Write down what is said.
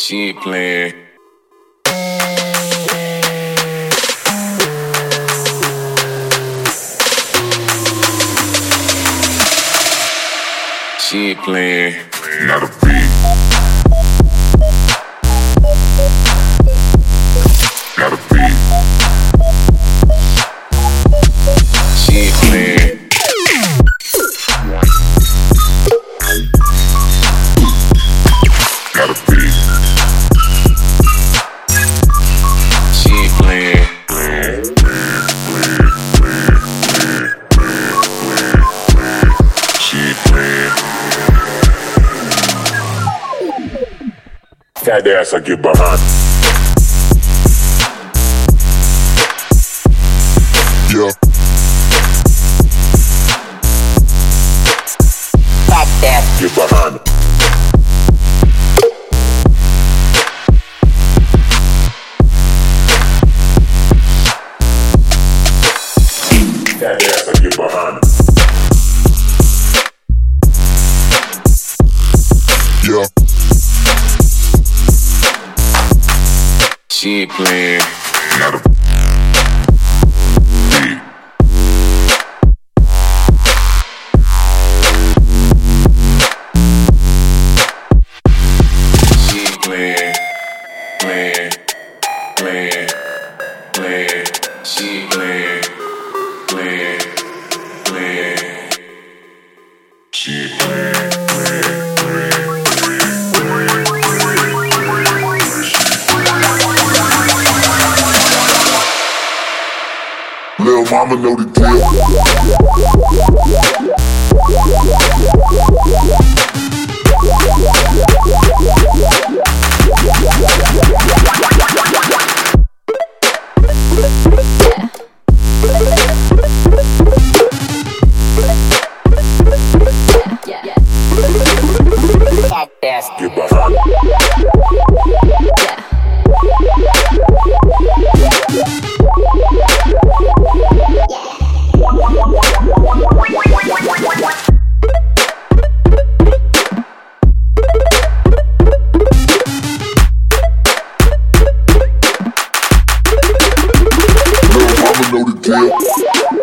She ain't playing. She ain't playing. Not a beat. Fat ass, I get behind. Yeah. Fat ass, Get behind it. That ass, I get behind it. Yeah. She ain't playing. Not a. She. Lil' mama know the deal. Know the deal.